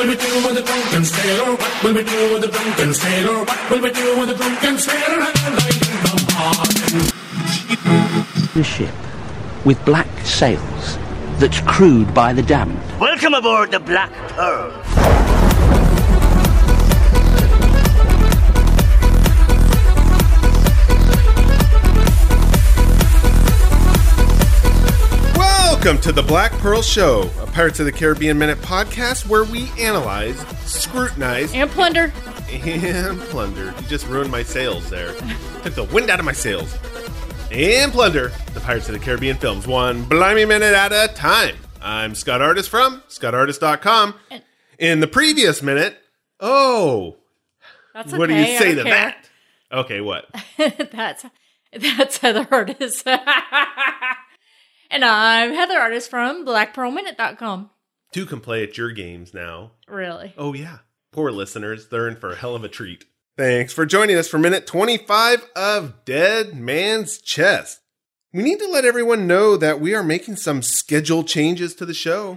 Will we do with the drunken sailor? What will we do with the drunken sailor? What will we do with the drunken sailor? And I in the morning. the ship with black sails that's crewed by the damned. Welcome aboard the Black Pearl. Welcome to the Black Pearl Show, a Pirates of the Caribbean Minute podcast where we analyze, scrutinize, And plunder. and plunder. You just ruined my sails there. Took the wind out of my sails. And plunder the Pirates of the Caribbean films one blimey minute at a time. I'm Scott Artist from ScottArtist.com. In the previous minute, oh, That's okay. what do you say to care. that? Okay, what? that's that's Heather Artist. and I'm Heather Artist from BlackPearlMinute.com. Two can play at your games now. Really? Oh, yeah. Poor listeners. They're in for a hell of a treat. Thanks for joining us for minute 25 of Dead Man's Chest. We need to let everyone know that we are making some schedule changes to the show.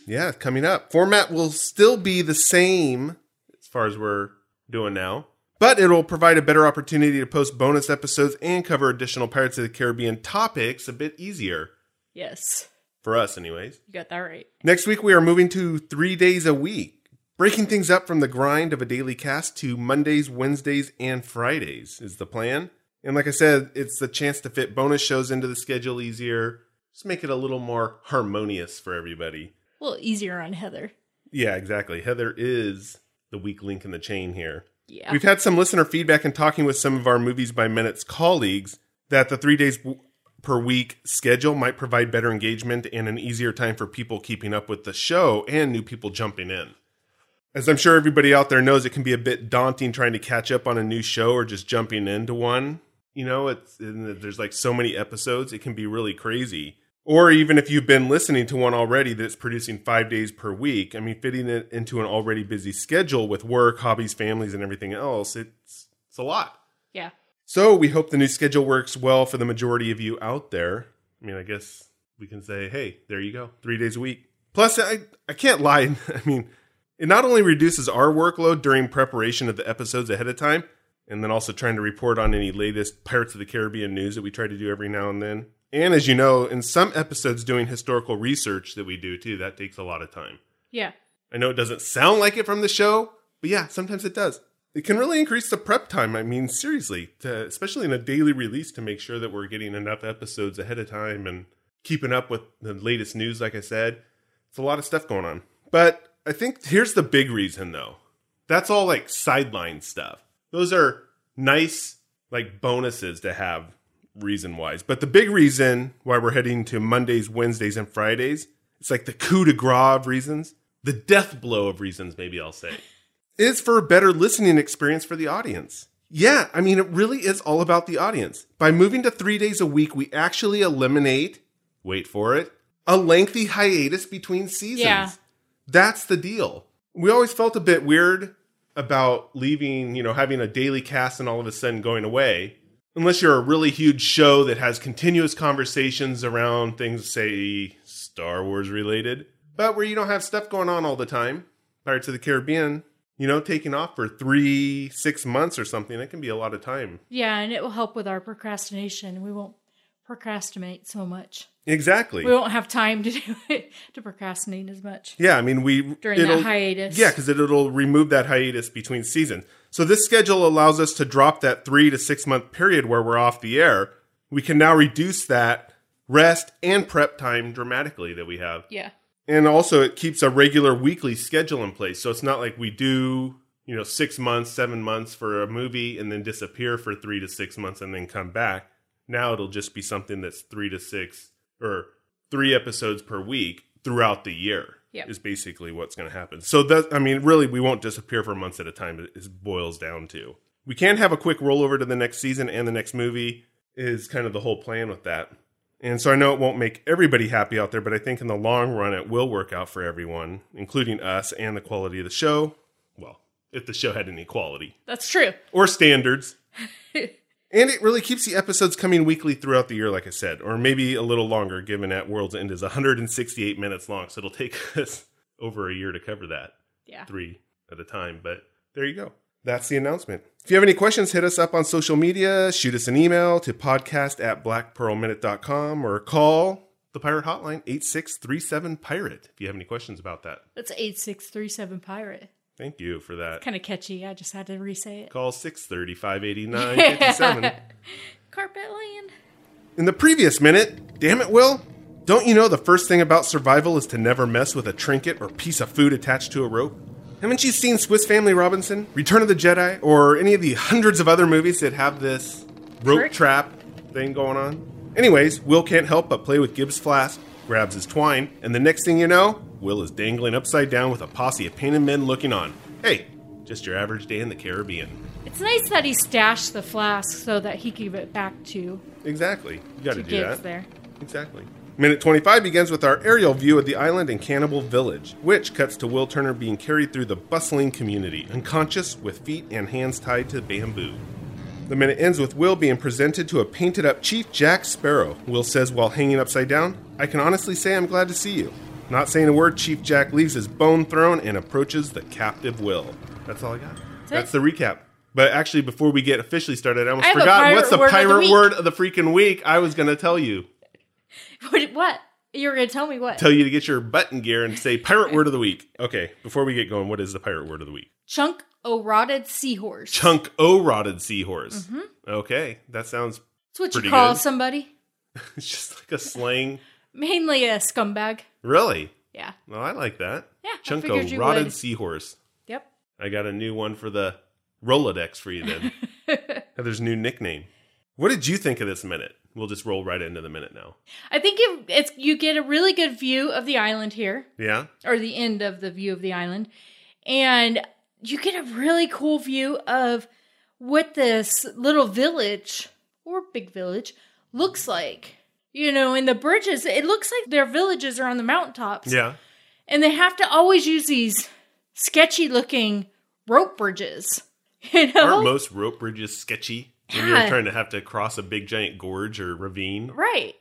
yeah, coming up. Format will still be the same as far as we're doing now, but it'll provide a better opportunity to post bonus episodes and cover additional Pirates of the Caribbean topics a bit easier. Yes. For us, anyways. You got that right. Next week, we are moving to three days a week, breaking things up from the grind of a daily cast to Mondays, Wednesdays, and Fridays is the plan. And like I said, it's the chance to fit bonus shows into the schedule easier, just make it a little more harmonious for everybody. A little easier on Heather. Yeah, exactly. Heather is the weak link in the chain here. Yeah. We've had some listener feedback and talking with some of our Movies by Minutes colleagues that the three days per week schedule might provide better engagement and an easier time for people keeping up with the show and new people jumping in. As I'm sure everybody out there knows, it can be a bit daunting trying to catch up on a new show or just jumping into one. You know, it's there's like so many episodes, it can be really crazy. Or even if you've been listening to one already that's producing five days per week, I mean, fitting it into an already busy schedule with work, hobbies, families, and everything else, it's it's a lot. yeah. So we hope the new schedule works well for the majority of you out there. I mean, I guess we can say, hey, there you go, three days a week. Plus, I I can't lie. I mean, it not only reduces our workload during preparation of the episodes ahead of time, and then also trying to report on any latest Pirates of the Caribbean news that we try to do every now and then. And as you know, in some episodes, doing historical research that we do too, that takes a lot of time. Yeah. I know it doesn't sound like it from the show, but yeah, sometimes it does. It can really increase the prep time. I mean, seriously, to, especially in a daily release, to make sure that we're getting enough episodes ahead of time and keeping up with the latest news. Like I said, it's a lot of stuff going on. But I think here's the big reason, though. That's all like sideline stuff. Those are nice, like bonuses to have reason wise. But the big reason why we're heading to Mondays, Wednesdays, and Fridays, it's like the coup de grace of reasons, the death blow of reasons, maybe I'll say, is for a better listening experience for the audience. Yeah, I mean, it really is all about the audience. By moving to three days a week, we actually eliminate, wait for it, a lengthy hiatus between seasons. Yeah. That's the deal. We always felt a bit weird about leaving, you know, having a daily cast and all of a sudden going away. Unless you're a really huge show that has continuous conversations around things, say, Star Wars related, but where you don't have stuff going on all the time. Pirates of the Caribbean, you know, taking off for three, six months or something, that can be a lot of time. Yeah, and it will help with our procrastination. We won't procrastinate so much. Exactly. We won't have time to do it to procrastinate as much. Yeah, I mean, we During that hiatus. Yeah, because it'll remove that hiatus between seasons. So this schedule allows us to drop that three to six month period where we're off the air. We can now reduce that rest and prep time dramatically that we have, Yeah. And also it keeps a regular weekly schedule in place. So it's not like we do you know six months, seven months for a movie and then disappear for three to six months and then come back. Now it'll just be something that's three to six or three episodes per week throughout the year. Yep. Is basically what's going to happen. So that I mean, really, we won't disappear for months at a time. It, it boils down to we can have a quick rollover to the next season and the next movie is kind of the whole plan with that. And so I know it won't make everybody happy out there, but I think in the long run it will work out for everyone, including us and the quality of the show. Well, if the show had any quality That's true. or standards. and it really keeps the episodes coming weekly throughout the year, like I said, or maybe a little longer, given that World's End is 168 minutes long. So it'll take us over a year to cover that Yeah. three at a time. But there you go. That's the announcement. If you have any questions, hit us up on social media, shoot us an email to podcast at blackpearlminute.com or call the pirate hotline 8637 pirate if you have any questions about that. That's 8637 Pirate. Thank you for that. Kind of catchy. I just had to re say it. Call 630 589 57. Carpet Land. In the previous minute, damn it, Will, don't you know the first thing about survival is to never mess with a trinket or piece of food attached to a rope? Haven't you seen Swiss Family Robinson, Return of the Jedi, or any of the hundreds of other movies that have this rope trap thing going on? Anyways, Will can't help but play with Gibbs' flask, grabs his twine, and the next thing you know, Will is dangling upside down with a posse of painted men looking on. Hey, just your average day in the Caribbean. It's nice that he stashed the flask so that he gave it back to, Exactly. You got to do Gibbs that. there. Exactly. Minute 25 begins with our aerial view of the island and Cannibal Village, which cuts to Will Turner being carried through the bustling community, unconscious with feet and hands tied to bamboo. The minute ends with Will being presented to a painted up Chief Jack Sparrow. Will says while hanging upside down, I can honestly say I'm glad to see you. Not saying a word, Chief Jack leaves his bone throne and approaches the captive Will. That's all I got. That's it? the recap. But actually, before we get officially started, I almost I forgot what's the word of the pirate word of the freaking week. I was going to tell you. What? what? You were going to tell me what? tell you to get your button gear and say pirate word of the week. Okay, before we get going, what is the pirate word of the week? Chunk o rotted seahorse. Chunk o rotted seahorse. Mm-hmm. Okay, that sounds It's what you call good. somebody. it's just like a slang. Mainly a scumbag. Really? Yeah. Well, I like that. Yeah, Chunk o rotted would. seahorse. Yep. I got a new one for the Rolodex for you then. Heather's new nickname. What did you think of this minute? We'll just roll right into the minute now. I think it, it's you get a really good view of the island here, Yeah? or the end of the view of the island, and you get a really cool view of what this little village or big village looks like. You know, in the bridges, it looks like their villages are on the mountaintops. Yeah. and they have to always use these sketchy looking rope bridges. You know? Aren't most rope bridges sketchy? When Yeah. you're trying to have to cross a big giant gorge or ravine. right.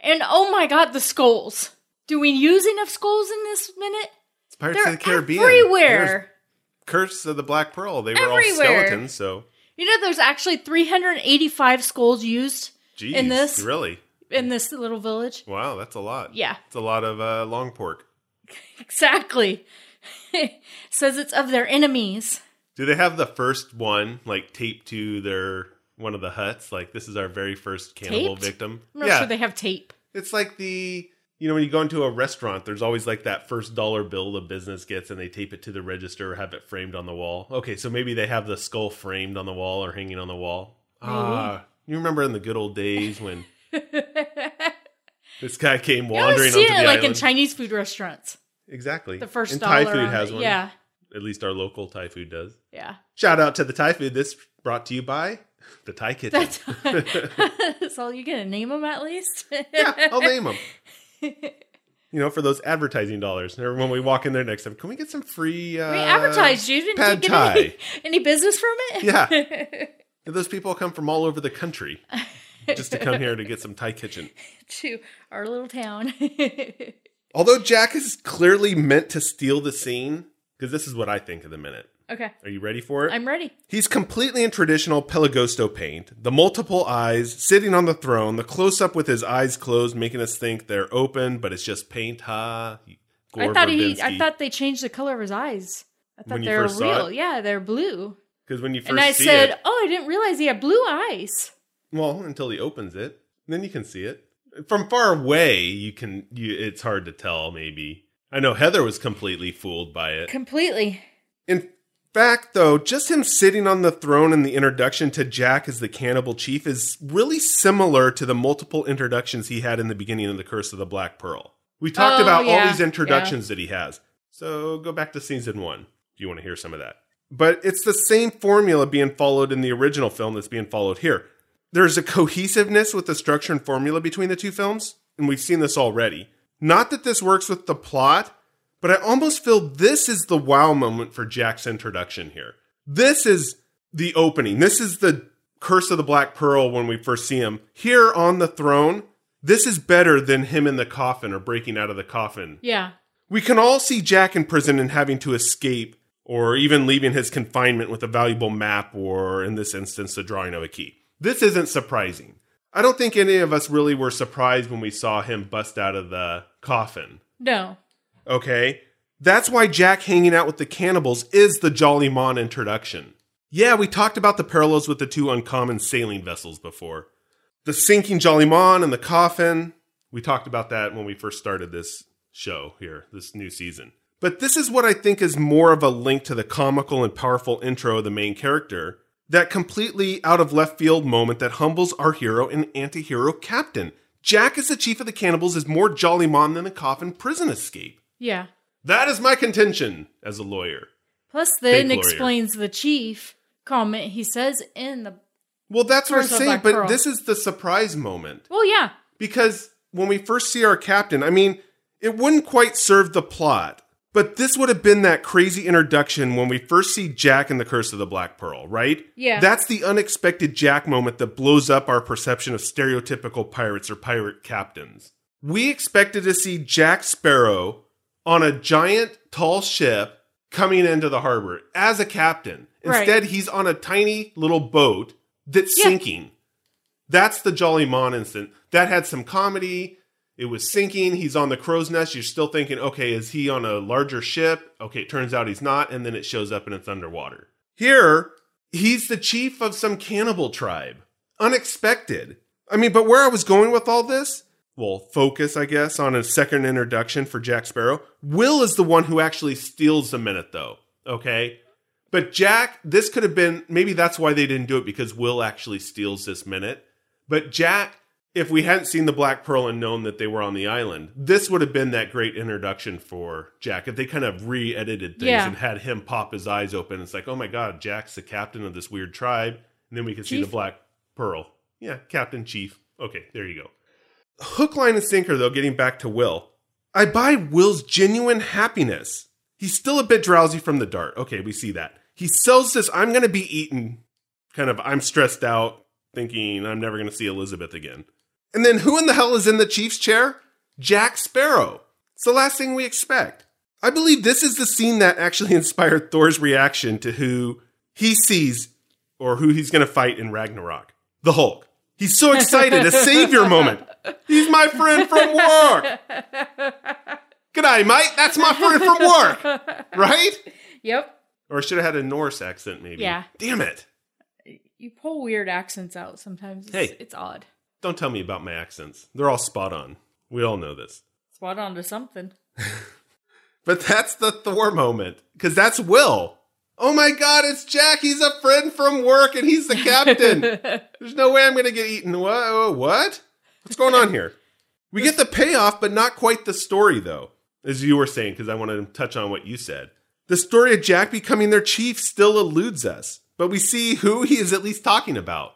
And oh my god, the skulls. Do we use enough skulls in this minute? It's Pirates They're of the Caribbean. everywhere. There's Curse of the Black Pearl. They were all skeletons, so You know, there's actually 385 skulls used geez. in this Really? in this little village. Wow, that's a lot. Yeah, It's a lot of uh, long pork. exactly. Says it's of their enemies. Do they have the first one like taped to their one of the huts? Like this is our very first cannibal Taped? victim. I'm not sure they have tape. It's like the you know when you go into a restaurant, there's always like that first dollar bill the business gets, and they tape it to the register or have it framed on the wall. Okay, so maybe they have the skull framed on the wall or hanging on the wall. Ah, you remember in the good old days when this guy came wandering onto it the like island? in Chinese food restaurants. exactly. The first and dollar. Thai food has it. one. Yeah, At least our local Thai food does. yeah. Shout out to the Thai food. This brought to you by the Thai Kitchen. That's, that's all you gonna name them at least. yeah, I'll name them. You know, for those advertising dollars. And when we walk in there next time, can we get some free? Uh, we advertised you didn't pad get thai. any, any business from it. Yeah. And those people come from all over the country just to come here to get some Thai kitchen. to our little town. Although Jack is clearly meant to steal the scene, because this is what I think of the minute. Okay, Are you ready for it? I'm ready. He's completely in traditional Pelegosto paint. The multiple eyes, sitting on the throne, the close up with his eyes closed, making us think they're open, but it's just paint. Ha! I thought he. I thought they changed the color of his eyes. I thought When they were real. Yeah, they're blue. because when you first And I said, it, "Oh, I didn't realize he had blue eyes." well, until he opens it, then you can see it from far away. You can. You, it's hard to tell. Maybe I know Heather was completely fooled by it. Completely. In fact, though, just him sitting on the throne in the introduction to Jack as the cannibal chief is really similar to the multiple introductions he had in the beginning of The Curse of the Black Pearl. We talked Oh, about all these introductions that he has. So go back to season one if you want to hear some of that. but it's the same formula being followed in the original film that's being followed here. There's a cohesiveness with the structure and formula between the two films, and we've seen this already. Not that this works with the plot, but I almost feel this is the wow moment for Jack's introduction here. This is the opening. This is the Curse of the Black Pearl when we first see him. Here on the throne, this is better than him in the coffin or breaking out of the coffin. Yeah. We can all see Jack in prison and having to escape or even leaving his confinement with a valuable map or, in this instance, the drawing of a key. This isn't surprising. I don't think any of us really were surprised when we saw him bust out of the coffin. No. Okay? That's why Jack hanging out with the cannibals is the Jolly Mon introduction. Yeah, we talked about the parallels with the two uncommon sailing vessels before. The sinking Jolly Mon and the coffin. We talked about that when we first started this show here, this new season. But this is what I think is more of a link to the comical and powerful intro of the main character. That completely out of left field moment that humbles our hero and anti hero captain. Jack as the chief of the cannibals is more Jolly Mon than the coffin prison escape. Yeah. That is my contention as a lawyer. Plus, then explains the chief comment he says in the. Well, that's what I'm saying, but Pearl. this is the surprise moment. Well, yeah. Because when we first see our captain, I mean, it wouldn't quite serve the plot, but this would have been that crazy introduction when we first see Jack in the Curse of the Black Pearl, right? Yeah. That's the unexpected Jack moment that blows up our perception of stereotypical pirates or pirate captains. We expected to see Jack Sparrow on a giant, tall ship coming into the harbor as a captain. Right. Instead, he's on a tiny little boat that's Yeah. sinking. That's the Jolly Mon instant. That had some comedy. It was sinking. He's on the crow's nest. You're still thinking, okay, is he on a larger ship? Okay, it turns out he's not. And then it shows up and it's underwater. Here, he's the chief of some cannibal tribe. Unexpected. I mean, but where I was going with all this, well, focus, I guess, on a second introduction for Jack Sparrow. Will is the one who actually steals the minute, though. Okay? But Jack, this could have been maybe that's why they didn't do it because Will actually steals this minute. But Jack, if we hadn't seen the Black Pearl and known that they were on the island, this would have been that great introduction for Jack. If they kind of re edited things Yeah. and had him pop his eyes open, it's like, oh my God, Jack's the captain of this weird tribe. And then we could see the Black Pearl. Yeah, Captain Chief. Okay, there you go. Hook, line, and sinker, though, getting back to Will. I buy Will's genuine happiness. He's still a bit drowsy from the dart. Okay, we see that. He sells this, I'm going to be eaten, kind of, I'm stressed out, thinking I'm never going to see Elizabeth again. And then who in the hell is in the chief's chair? Jack Sparrow. It's the last thing we expect. I believe this is the scene that actually inspired Thor's reaction to who he sees or who he's going to fight in Ragnarok the Hulk. He's so excited, a savior moment. He's my friend from work. Good G'day, mate. That's my friend from work. Right? Yep. Or I should have had a Norse accent, maybe. Yeah. Damn it. You pull weird accents out sometimes. It's, Hey. it's odd. Don't tell me about my accents. They're all spot on. We all know this. Spot on to something. But that's the Thor moment because that's Will. Oh my God, it's Jack. He's a friend from work and he's the captain. There's no way I'm going to get eaten. What? What? What's going on here? We get the payoff, but not quite the story, though, as you were saying, because I wanted to touch on what you said. The story of Jack becoming their chief still eludes us, but we see who he is at least talking about.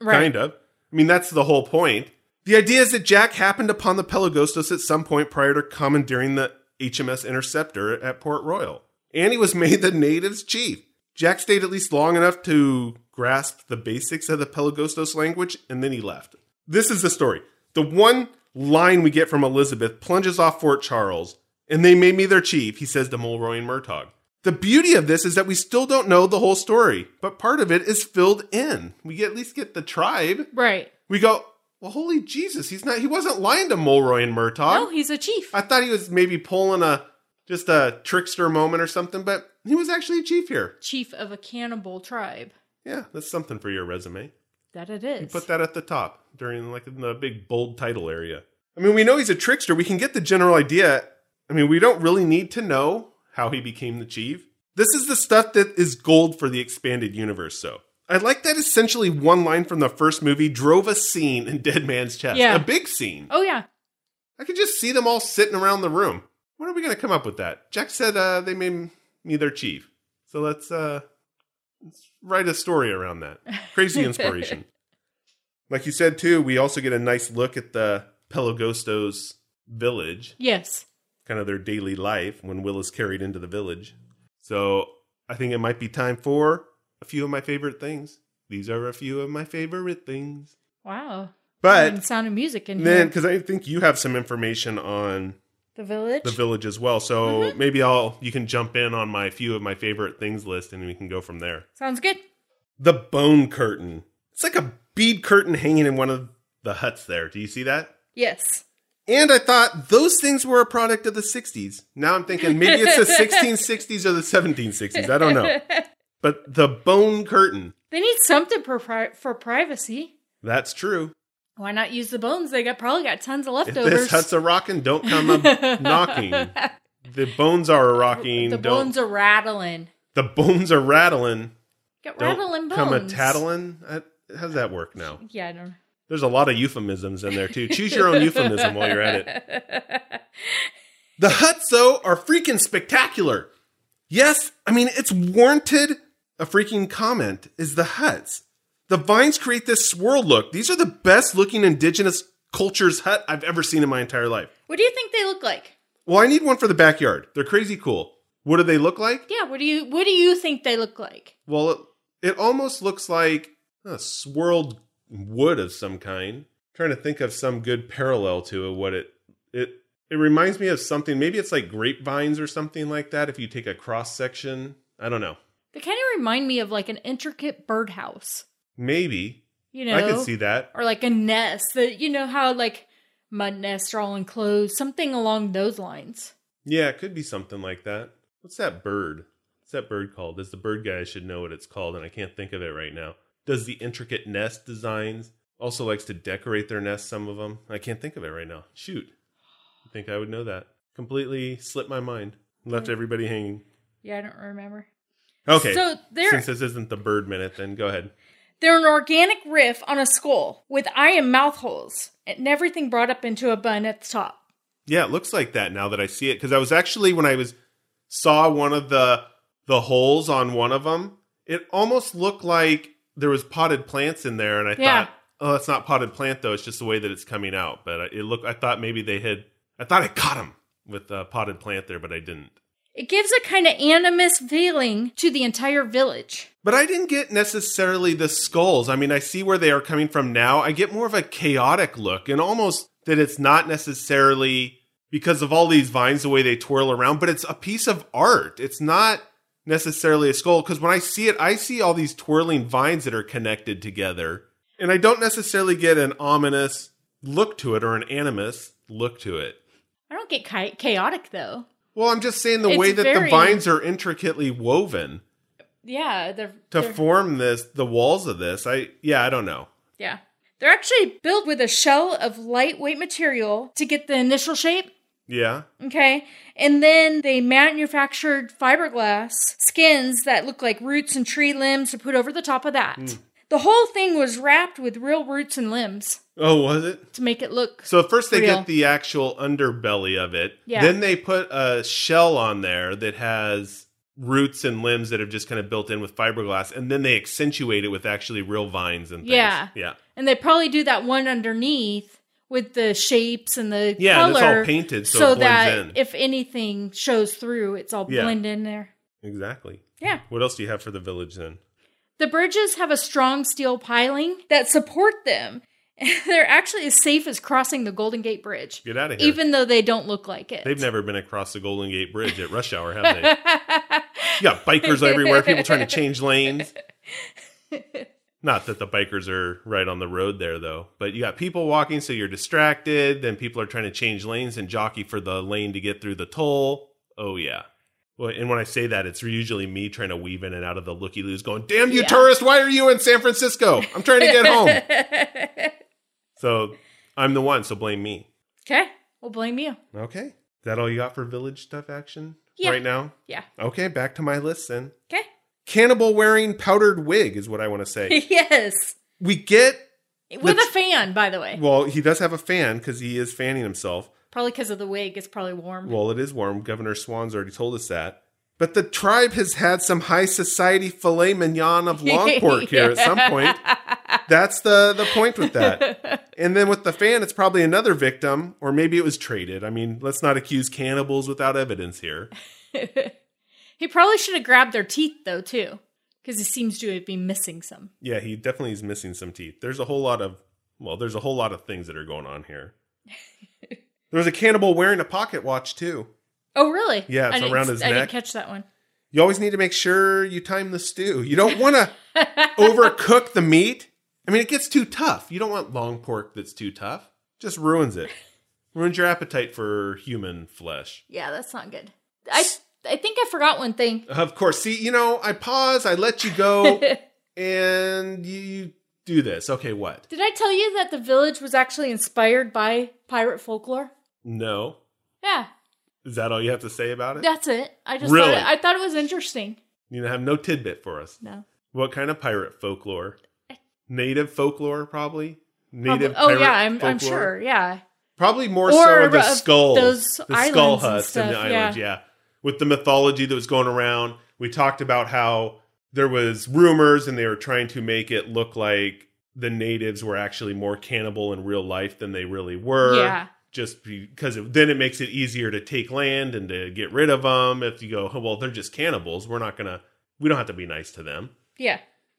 Right. Kind of. I mean, that's the whole point. The idea is that Jack happened upon the Pelegostos at some point prior to commandeering the HMS Interceptor at Port Royal, and he was made the native's chief. Jack stayed at least long enough to grasp the basics of the Pelegostos language, and then he left. This is the story. The one line we get from Elizabeth plunges off Fort Charles, and they made me their chief, he says to Mulroy and Murtaugh. The beauty of this is that we still don't know the whole story, but part of it is filled in. We get, at least get the tribe. Right. We go, well, holy Jesus, he's not. He wasn't lying to Mulroy and Murtaugh. No, he's a chief. I thought he was maybe pulling a just a trickster moment or something, but he was actually a chief here. chief of a cannibal tribe. Yeah, that's something for your resume. That it is. You put that at the top during like the big bold title area. I mean, we know he's a trickster. We can get the general idea. I mean, we don't really need to know how he became the chief. This is the stuff that is gold for the expanded universe. So I like that essentially one line from the first movie drove a scene in Dead Man's Chest. Yeah. A big scene. oh yeah. I could just see them all sitting around the room. When are we going to come up with that? Jack said uh, they made me their chief. So let's uh let's write a story around that. Crazy inspiration. like you said too, we also get a nice look at the Pelegostos village, Yes. kind of their daily life when Will is carried into the village. So I think it might be time for a few of my favorite things. These are a few of my favorite things. Wow. But sound of music in then, because I think you have some information on The village. the village as well, so Mm-hmm. maybe I'll you can jump in on my few of my favorite things list, and we can go from there. Sounds good. The bone curtain. It's like a bead curtain hanging in one of the huts there. Do you see that? Yes. And I thought those things were a product of the 60s. Now I'm thinking maybe it's the 1660s or the 1760s. I don't know. But the bone curtain. They need something for, pri- for privacy. That's true. Why not use the bones? They got probably got tons of If leftovers. this hut's a rocking, don't come a knocking. The bones are a rocking. the don't, bones are rattling. the bones are rattling. Got Don't rattling bones. come a tattling. Uh, How's that work now? Yeah, I don't know. There's a lot of euphemisms in there too. Choose your own euphemism while you're at it. The huts, though, are freaking spectacular. Yes, I mean, it's warranted a freaking comment is the huts. The vines create this swirl look. These are the best looking indigenous cultures hut I've ever seen in my entire life. What do you think they look like? Well, I need one for the backyard. They're crazy cool. What do they look like? Yeah, what do you what do you think they look like? Well, it, it almost looks like a swirled wood of some kind. trying to think of some good parallel to it. What it it it reminds me of something. Maybe it's like grapevines or something like that. If you take a cross section, I don't know. They kind of remind me of like an intricate birdhouse. Maybe You know, I could see that. or like a nest. That you know how like mud nests are all enclosed, something along those lines. Yeah, it could be something like that. What's that bird? What's that bird called? As the bird guy, I should know what it's called, and I can't think of it right now. Does the intricate nest designs also likes to decorate their nest? Some of them. I can't think of it right now. Shoot, I think I would know that. Completely slipped my mind. Left hmm. everybody hanging. Yeah, I don't remember. Okay. So they're Since this isn't the bird minute, then go ahead. They're an organic riff on a skull with eye and mouth holes and everything brought up into a bun at the top. Yeah, it looks like that now that I see it because I was actually when I was saw one of the the holes on one of them, it almost looked like there was potted plants in there, and I Yeah. thought, oh, it's not potted plant though; it's just the way that it's coming out. But uh, it looked, I thought maybe they had, I thought I caught them with a potted plant there, but I didn't. It gives a kind of animus feeling to the entire village. But I didn't get necessarily the skulls. I mean, I see where they are coming from now. I get more of a chaotic look and almost that it's not necessarily because of all these vines, the way they twirl around, but it's a piece of art. It's not necessarily a skull because when I see it, I see all these twirling vines that are connected together. And I don't necessarily get an ominous look to it or an animus look to it. I don't get chaotic though. Well, I'm just saying the It's way that the vines are intricately woven Yeah, they're, to they're form this, the walls of this. I, yeah, I don't know. yeah. They're actually built with a shell of lightweight material to get the initial shape. Yeah. Okay. And then they manufactured fiberglass skins that look like roots and tree limbs to put over the top of that. Hmm. The whole thing was wrapped with real roots and limbs Oh, was it? to make it look. So first they Real. get the actual underbelly of it. Yeah. Then they put a shell on there that has roots and limbs that have just kind of built in with fiberglass, and then they accentuate it with actually real vines and things. Yeah. Yeah. and they probably do that one underneath with the shapes and the Yeah, color. it's all painted so, so it that in. if anything shows through, it's all Yeah. blend in there. exactly. Yeah. What else do you have for the village then? The bridges have a strong steel piling that support them. They're actually as safe as crossing the Golden Gate Bridge, Get out of here. even though they don't look like it. They've never been across the Golden Gate Bridge at rush hour, have they? you got bikers everywhere, people trying to change lanes. Not that the bikers are right on the road there, though. But you got people walking, so you're distracted. Then people are trying to change lanes and jockey for the lane to get through the toll. Oh, yeah. Well, and when I say that, it's usually me trying to weave in and out of the looky loos, going, Damn you, Yeah. tourist, why are you in San Francisco? I'm trying to get home. So I'm the one, so blame me. okay, we'll blame you. Okay. Is that all you got for village stuff action Yeah. right now? Yeah. Okay, back to my list then. Okay. Cannibal wearing powdered wig is what I want to say. yes. we get, With a fan, by the way. well, he does have a fan because he is fanning himself. Probably because of the wig. It's probably warm. Well, it is warm. Governor Swan's already told us that. But the tribe has had some high society filet mignon of long pork here at some point. That's the the point with that. And then with the fan, it's probably another victim, or maybe it was traded. I mean, let's not accuse cannibals without evidence here. He probably should have grabbed their teeth though too, because he seems to be missing some. Yeah, he definitely is missing some teeth. There's a whole lot of well, there's a whole lot of things that are going on here. there was a cannibal wearing a pocket watch too. Oh, really? Yeah, it's I around his I neck. didn't catch that one. You always need to make sure you time the stew. You don't want to overcook the meat. I mean, it gets too tough. You don't want long pork that's too tough. Just ruins it. Ruins your appetite for human flesh. Yeah, that's not good. I I think I forgot one thing. Of course. See, you know, I pause, I let you go, and you do this. Okay, what? Did I tell you that the village was actually inspired by pirate folklore? No. Yeah, Is that all you have to say about it? that's it. I just Really? thought it, I thought it was interesting. You have no tidbit for us. No. What kind of pirate folklore? Native folklore, probably. Native. oh yeah, I'm I'm sure. Yeah. Probably more Or so the of skulls, those the skull islands and huts and, the stuff, islands. yeah. Yeah. with the mythology that was going around. We talked about how there was rumors, and they were trying to make it look like the natives were actually more cannibal in real life than they really were. Yeah. Just because it, then it makes it easier to take land and to get rid of them. If you go, "Oh, well, they're just cannibals. We're not gonna. We don't have to be nice to them. Yeah.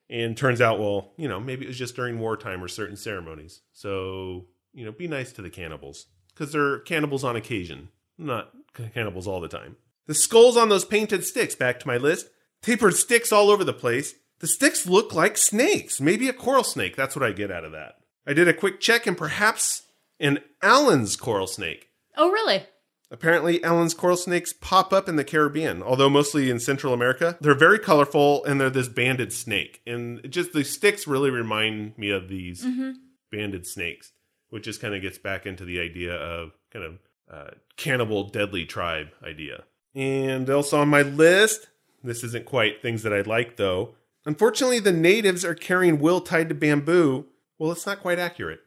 And turns out, well, you know, maybe it was just during wartime or certain ceremonies. So, you know, be nice to the cannibals because they're cannibals on occasion, not cannibals all the time. The skulls on those painted sticks, back to my list, tapered sticks all over the place. The sticks look like snakes, maybe a coral snake. That's what I get out of that. I did a quick check and perhaps an Allen's coral snake. Oh really? Apparently, Allen's coral snakes pop up in the Caribbean, although mostly in Central America. They're very colorful and they're this banded snake. And just the sticks really remind me of these banded snakes, which just kind of gets back into the idea of kind of uh, cannibal, deadly tribe idea. And also on my list, this isn't quite things that I'd like though. Unfortunately, the natives are carrying will tied to bamboo. Well, it's not quite accurate.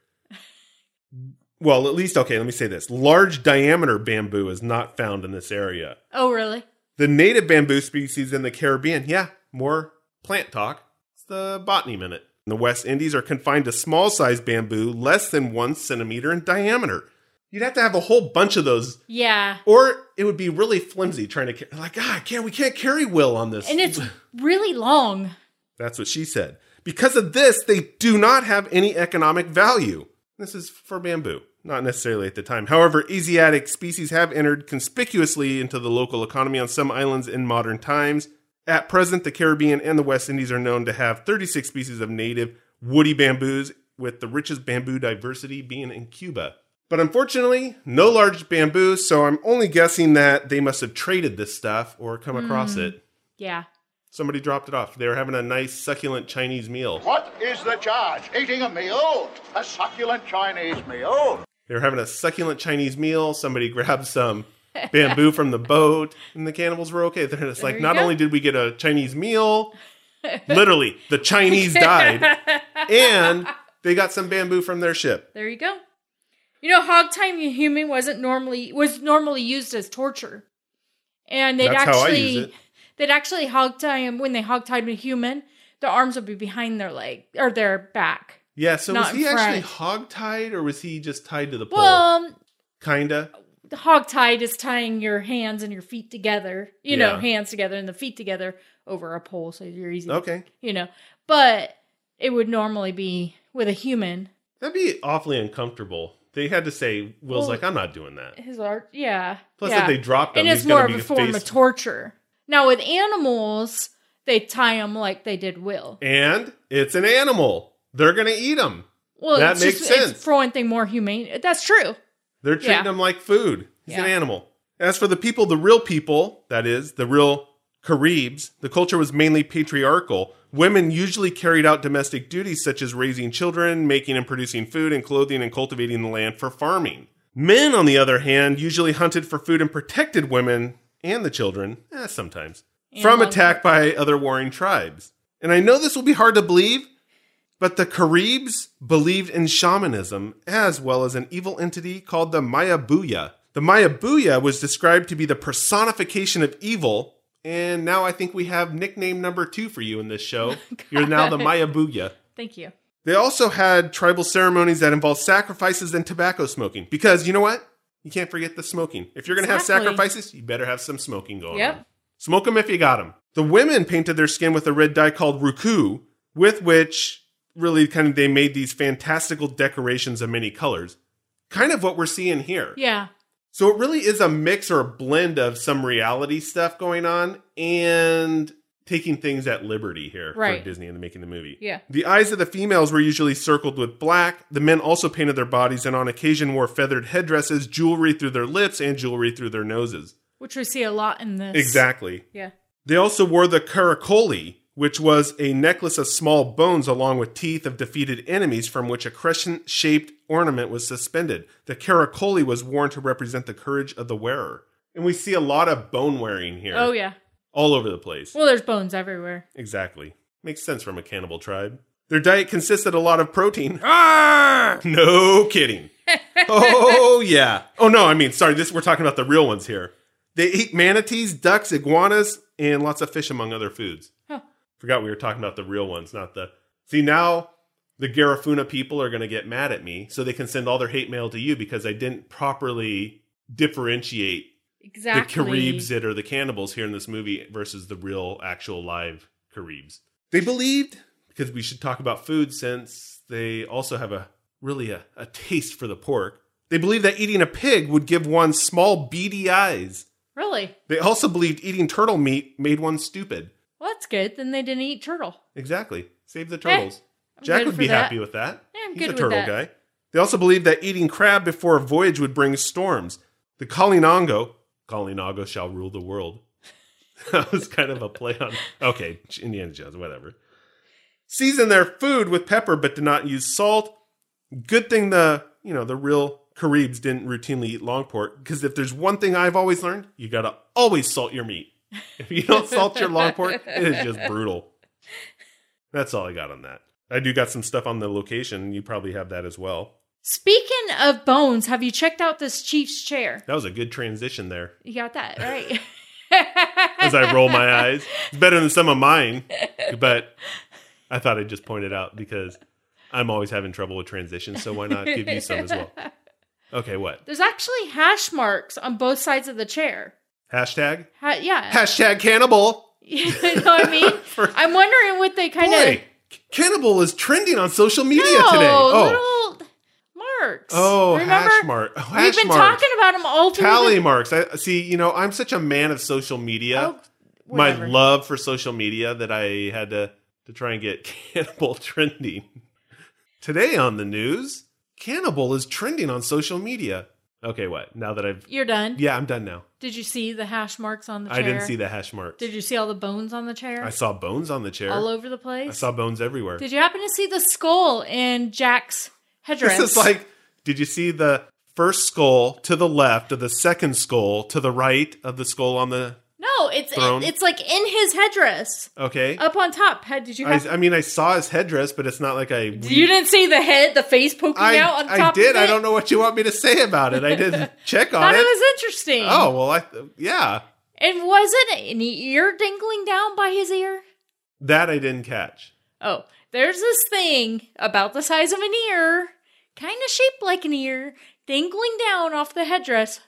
Well, at least, okay, let me say this. Large diameter bamboo is not found in this area. Oh really? The native bamboo species in the Caribbean, yeah, more plant talk. It's the botany minute. In the West Indies are confined to small sized bamboo, less than one centimeter in diameter. You'd have to have a whole bunch of those, Yeah. or it would be really flimsy trying to, like, ah, can't, we can't carry will on this. And it's really long. That's what she said. Because of this, they do not have any economic value. This is for bamboo, not necessarily at the time. However, Asiatic species have entered conspicuously into the local economy on some islands in modern times. At present, the Caribbean and the West Indies are known to have 36 species of native woody bamboos, with the richest bamboo diversity being in Cuba. But unfortunately, no large bamboo, so I'm only guessing that they must have traded this stuff or come across mm. it. Yeah. Somebody dropped it off. They were having a nice, succulent Chinese meal. What is the charge? Eating a meal? A succulent Chinese meal? They were having a succulent Chinese meal. Somebody grabbed some bamboo from the boat, and the cannibals were okay. Then it's like, not go. only did we get a Chinese meal, literally, the Chinese died, and they got some bamboo from their ship. There you go. You know, hog tying a human wasn't normally was normally used as torture, and they'd That's actually they'd actually hog tie him when they hog tied a human. The arms would be behind their leg or their back. Yeah, so Not was he in actually front. hog tied, or was he just tied to the pole? Well, um, Kinda. the hog tied is tying your hands and your feet together. You know, hands together and the feet together over a pole, so you're easy. to- Okay. You know, but it would normally be with a human. That'd be awfully uncomfortable. They had to say, Will's Well, like, I'm not doing that. His art, yeah. Plus, yeah. if they dropped him, and it's more of a form face- of torture. Now with animals, they tie them like they did Will. And it's an animal. They're going to eat him. Well, that makes just, sense. For one thing more humane. That's true. They're treating Yeah. him like food. He's an animal. As for the people, the real people, that is, the real Caribs, the culture was mainly patriarchal. Women usually carried out domestic duties such as raising children, making and producing food, and clothing and cultivating the land for farming. Men, on the other hand, usually hunted for food and protected women and the children, eh, sometimes, from attack by other warring tribes. And I know this will be hard to believe, but the Caribs believed in shamanism as well as an evil entity called the Mayabuya. The Mayabuya was described to be the personification of evil, And now I think we have nickname number two for you in this show. You're now the Maya Booya. Thank you. They also had tribal ceremonies that involved sacrifices and tobacco smoking. Because you know what? You can't forget the smoking. If you're going to Exactly. have sacrifices, you better have some smoking going on. Yep. Smoke them if you got them. The women painted their skin with a red dye called ruku, with which really kind of they made these fantastical decorations of many colors. Kind of what we're seeing here. Yeah. So it really is a mix or a blend of some reality stuff going on and taking things at liberty here Right. for Disney and making the movie. Yeah. The eyes of the females were usually circled with black. The men also painted their bodies and on occasion wore feathered headdresses, jewelry through their lips, and jewelry through their noses. Which we see a lot in this. Exactly. Yeah. They also wore the caracoli, which was a necklace of small bones along with teeth of defeated enemies from which a crescent shaped ornament was suspended. The caracoli was worn to represent the courage of the wearer. And we see a lot of bone wearing here. Oh yeah. All over the place. Well, there's bones everywhere. Exactly. Makes sense from a cannibal tribe. Their diet consisted a lot of protein. Ah! No kidding. oh yeah. Oh no, I mean sorry, this we're talking about the real ones here. They eat manatees, ducks, iguanas, and lots of fish among other foods. Huh. Forgot we were talking about the real ones, not the See now the Garifuna people are gonna get mad at me, so they can send all their hate mail to you because I didn't properly differentiate Exactly. the Caribs that are the cannibals here in this movie versus the real, actual live Caribs. They believed, because we should talk about food since they also have a really a, a taste for the pork, they believed that eating a pig would give one small beady eyes. Really? They also believed eating turtle meat made one stupid. Well, that's good. Then they didn't eat turtle. Exactly. Save the eh, turtles. I'm Jack would be that. happy with that. Yeah, I'm He's good a with turtle that. guy. They also believed that eating crab before a voyage would bring storms. The Kalinongo, Kalinago shall rule the world. that was kind of a play on. Okay, Indiana Jones, whatever. Season their food with pepper, but did not use salt. Good thing the you know the real Caribs didn't routinely eat long pork because if there's one thing I've always learned, you gotta always salt your meat. If you don't salt your long pork, it is just brutal. That's all I got on that. I do got some stuff on the location. You probably have that as well. Speaking of bones, have you checked out this chief's chair? That was a good transition there. You got that right. As I roll my eyes, it's better than some of mine, but I thought I'd just point it out because I'm always having trouble with transitions. So why not give you some as well? Okay, what There's actually hash marks on both sides of the chair. Hashtag? Ha- yeah. Hashtag cannibal. you know what I mean? I'm wondering what they kind of cannibal is trending on social media no, today. Oh, little marks. oh, remember? hash mark. Oh, We've been marks. talking about them all through tally the- marks. I see. You know, I'm such a man of social media. Oh, my love for social media that I had to to try and get cannibal trending. Today on the news, cannibal is trending on social media. Okay, what? Now that I've You're done. yeah, I'm done now. Did you see the hash marks on the chair? I didn't see the hash marks. Did you see all the bones on the chair? I saw bones on the chair. all over the place. I saw bones everywhere. Did you happen to see the skull in Jack's headdress? This is like, did you see the first skull to the left of the second skull to the right of the skull on the? No, it's it's like in his headdress Okay. up on top. Did you? I, Have, I mean, I saw his headdress, but it's not like I. you didn't see the head, the face poking I, out on I top. did. Of it? I don't know what you want me to say about it. I didn't check on Thought it. it was interesting. oh well, I yeah. and was it an ear dangling down by his ear? That I didn't catch. Oh, there's this thing about the size of an ear, kind of shaped like an ear, dangling down off the headdress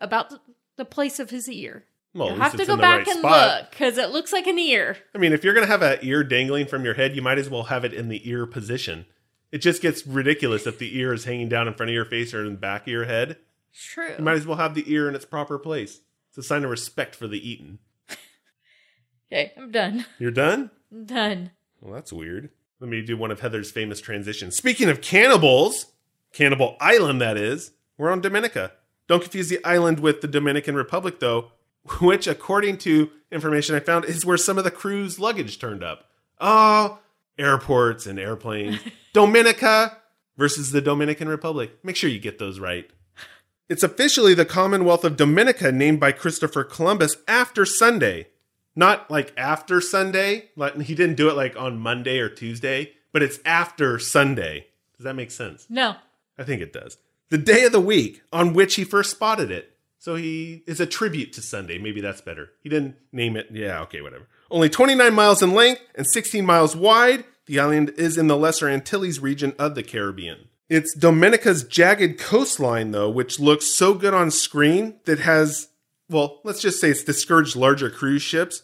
about the, the place of his ear. Well, You'll have to go back right and spot. look because it looks like an ear. I mean, if you're gonna have an ear dangling from your head, you might as well have it in the ear position. It just gets ridiculous if the ear is hanging down in front of your face or in the back of your head. True. You might as well have the ear in its proper place. It's a sign of respect for the eaten. okay, I'm done. You're done? I'm done. Well, that's weird. Let me do one of Heather's famous transitions. Speaking of cannibals, Cannibal Island, that is, we're on Dominica. Don't confuse the island with the Dominican Republic, though, which, according to information I found, is where some of the crew's luggage turned up. Oh, airports and airplanes. Dominica versus the Dominican Republic. Make sure you get those right. It's officially the Commonwealth of Dominica named by Christopher Columbus after Sunday. Not like after Sunday. Like he didn't do it like on Monday or Tuesday, but it's after Sunday. Does that make sense? No. I think it does. The day of the week on which he first spotted it. So he is a tribute to Sunday. Maybe that's better. He didn't name it. Yeah, okay, whatever. Only 29 miles in length and 16 miles wide, the island is in the Lesser Antilles region of the Caribbean. It's Dominica's jagged coastline, though, which looks so good on screen that has, well, let's just say it's discouraged larger cruise ships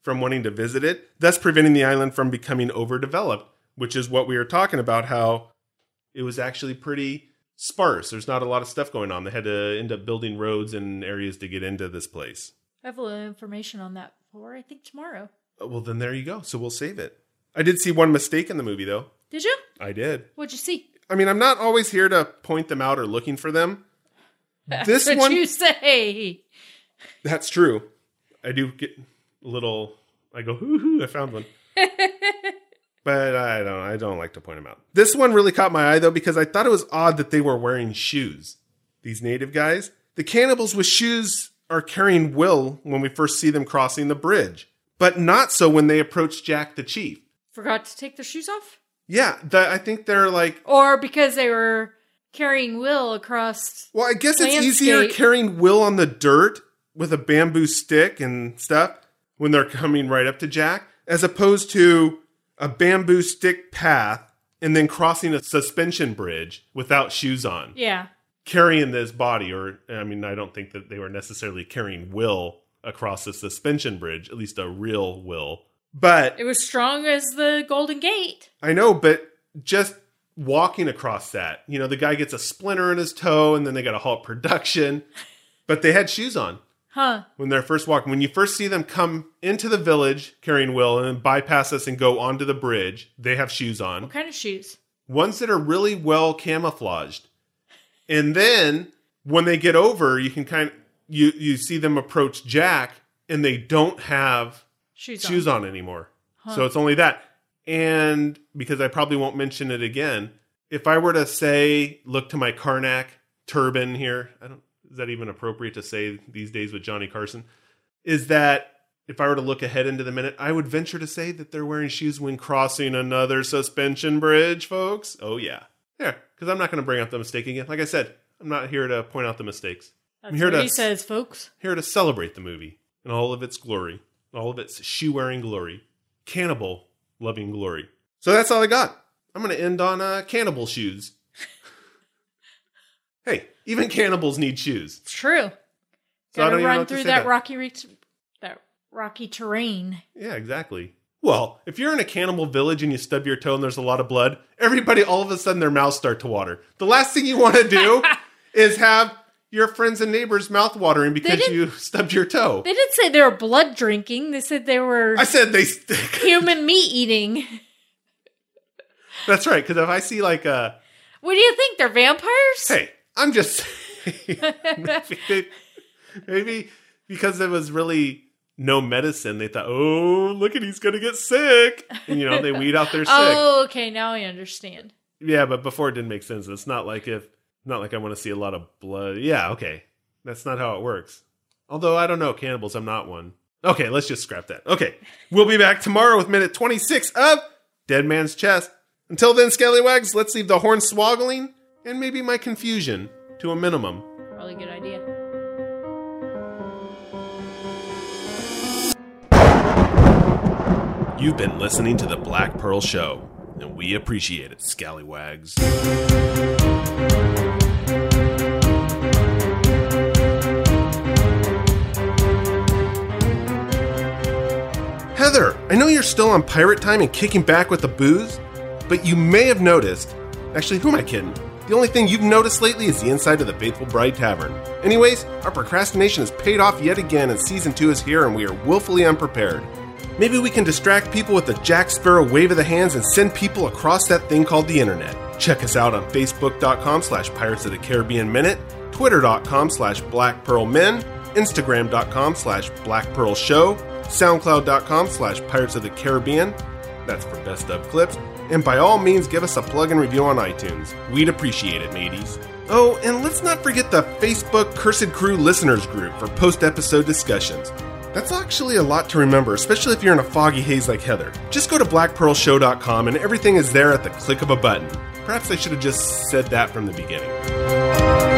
from wanting to visit it, thus preventing the island from becoming overdeveloped, which is what we were talking about, how it was actually pretty sparse. There's not a lot of stuff going on. They had to end up building roads and areas to get into this place. I have a little information on that for I think tomorrow. Uh, Well, then there you go. So we'll save it. I did see one mistake in the movie, though. Did you? I did. What'd you see? I mean, I'm not always here to point them out or looking for them. This what one, you say. that's true. I do get a little. I go, hoo hoo, I found one. but I don't. I don't like to point them out. This one really caught my eye though because I thought it was odd that they were wearing shoes. These native guys, the cannibals with shoes, are carrying Will when we first see them crossing the bridge, but not so when they approach Jack the Chief. Forgot to take their shoes off? Yeah, the, I think they're like. Or because they were carrying Will across. Well, I guess it's easier carrying Will on the dirt with a bamboo stick and stuff when they're coming right up to Jack, as opposed to a bamboo stick path and then crossing a suspension bridge without shoes on, Yeah. carrying this body. Or, I mean, I don't think that they were necessarily carrying Will across the suspension bridge, at least a real Will. But It was strong as the Golden Gate. I know, but just walking across that, you know, the guy gets a splinter in his toe and then they got to halt production, but they had shoes on Huh. when they're first walking. When you first see them come into the village carrying Will and then bypass us and go onto the bridge, they have shoes on. What kind of shoes? Ones that are really well camouflaged. And then when they get over, you can kind of you you see them approach Jack and they don't have Shoes, shoes on. on anymore. So it's only that. And because I probably won't mention it again, if I were to say, look to my Carnac turban here, I don't is that even appropriate to say these days with Johnny Carson? Is that if I were to look ahead into the minute, I would venture to say that they're wearing shoes when crossing another suspension bridge, folks. Oh yeah. Yeah, because I'm not going to bring up the mistake again. Like I said, I'm not here to point out the mistakes. That's I'm here what to he says, folks. here to celebrate the movie and all of its glory, all of its shoe wearing glory, cannibal loving glory. So that's all I got. I'm going to end on uh, cannibal shoes. hey, even cannibals need shoes. It's true. So Gotta run through that that. rocky re- that rocky terrain. Yeah, exactly. Well, if you're in a cannibal village and you stub your toe and there's a lot of blood, everybody all of a sudden their mouths start to water. The last thing you want to do is have your friends and neighbors mouth watering because you stubbed your toe. They didn't say they were blood drinking. They said they were I said they. human meat eating. That's right. Because if I see like a What do you think? They're vampires? Hey, I'm just saying. maybe, maybe because there was really no medicine, they thought, oh, look at he's gonna get sick, and you know they weed out their sick. Oh, okay. Now I understand. Yeah, but before it didn't make sense. It's not like if not like I want to see a lot of blood. Yeah, okay, that's not how it works. Although I don't know, cannibals, I'm not one. Okay, let's just scrap that. Okay, we'll be back tomorrow with minute 26 of Dead Man's Chest. Until then, Scallywags, let's leave the horn swoggling and maybe my confusion to a minimum. Probably a good idea. You've been listening to the Black Pearl Show, and we appreciate it, Scallywags. Heather, I know you're still on pirate time and kicking back with the booze, but you may have noticed. Actually, who am I kidding? The only thing you've noticed lately is the inside of the Faithful Bride Tavern. Anyways, our procrastination has paid off yet again, and season two is here, and we are willfully unprepared. Maybe we can distract people with the Jack Sparrow wave of the hands and send people across that thing called the internet. Check us out on facebook.com slash pirates of the Caribbean Minute, twitter.com slash black pearl men, instagram.com slash black pearl show, soundcloud.com slash pirates of the Caribbean, that's for best of clips, and by all means give us a plug and review on iTunes. We'd appreciate it, mateys. Oh, and let's not forget the Facebook Cursed Crew listeners group for post episode discussions. That's actually a lot to remember, especially if you're in a foggy haze like Heather. Just go to blackpearlshow.com and everything is there at the click of a button. Perhaps I should have just said that from the beginning.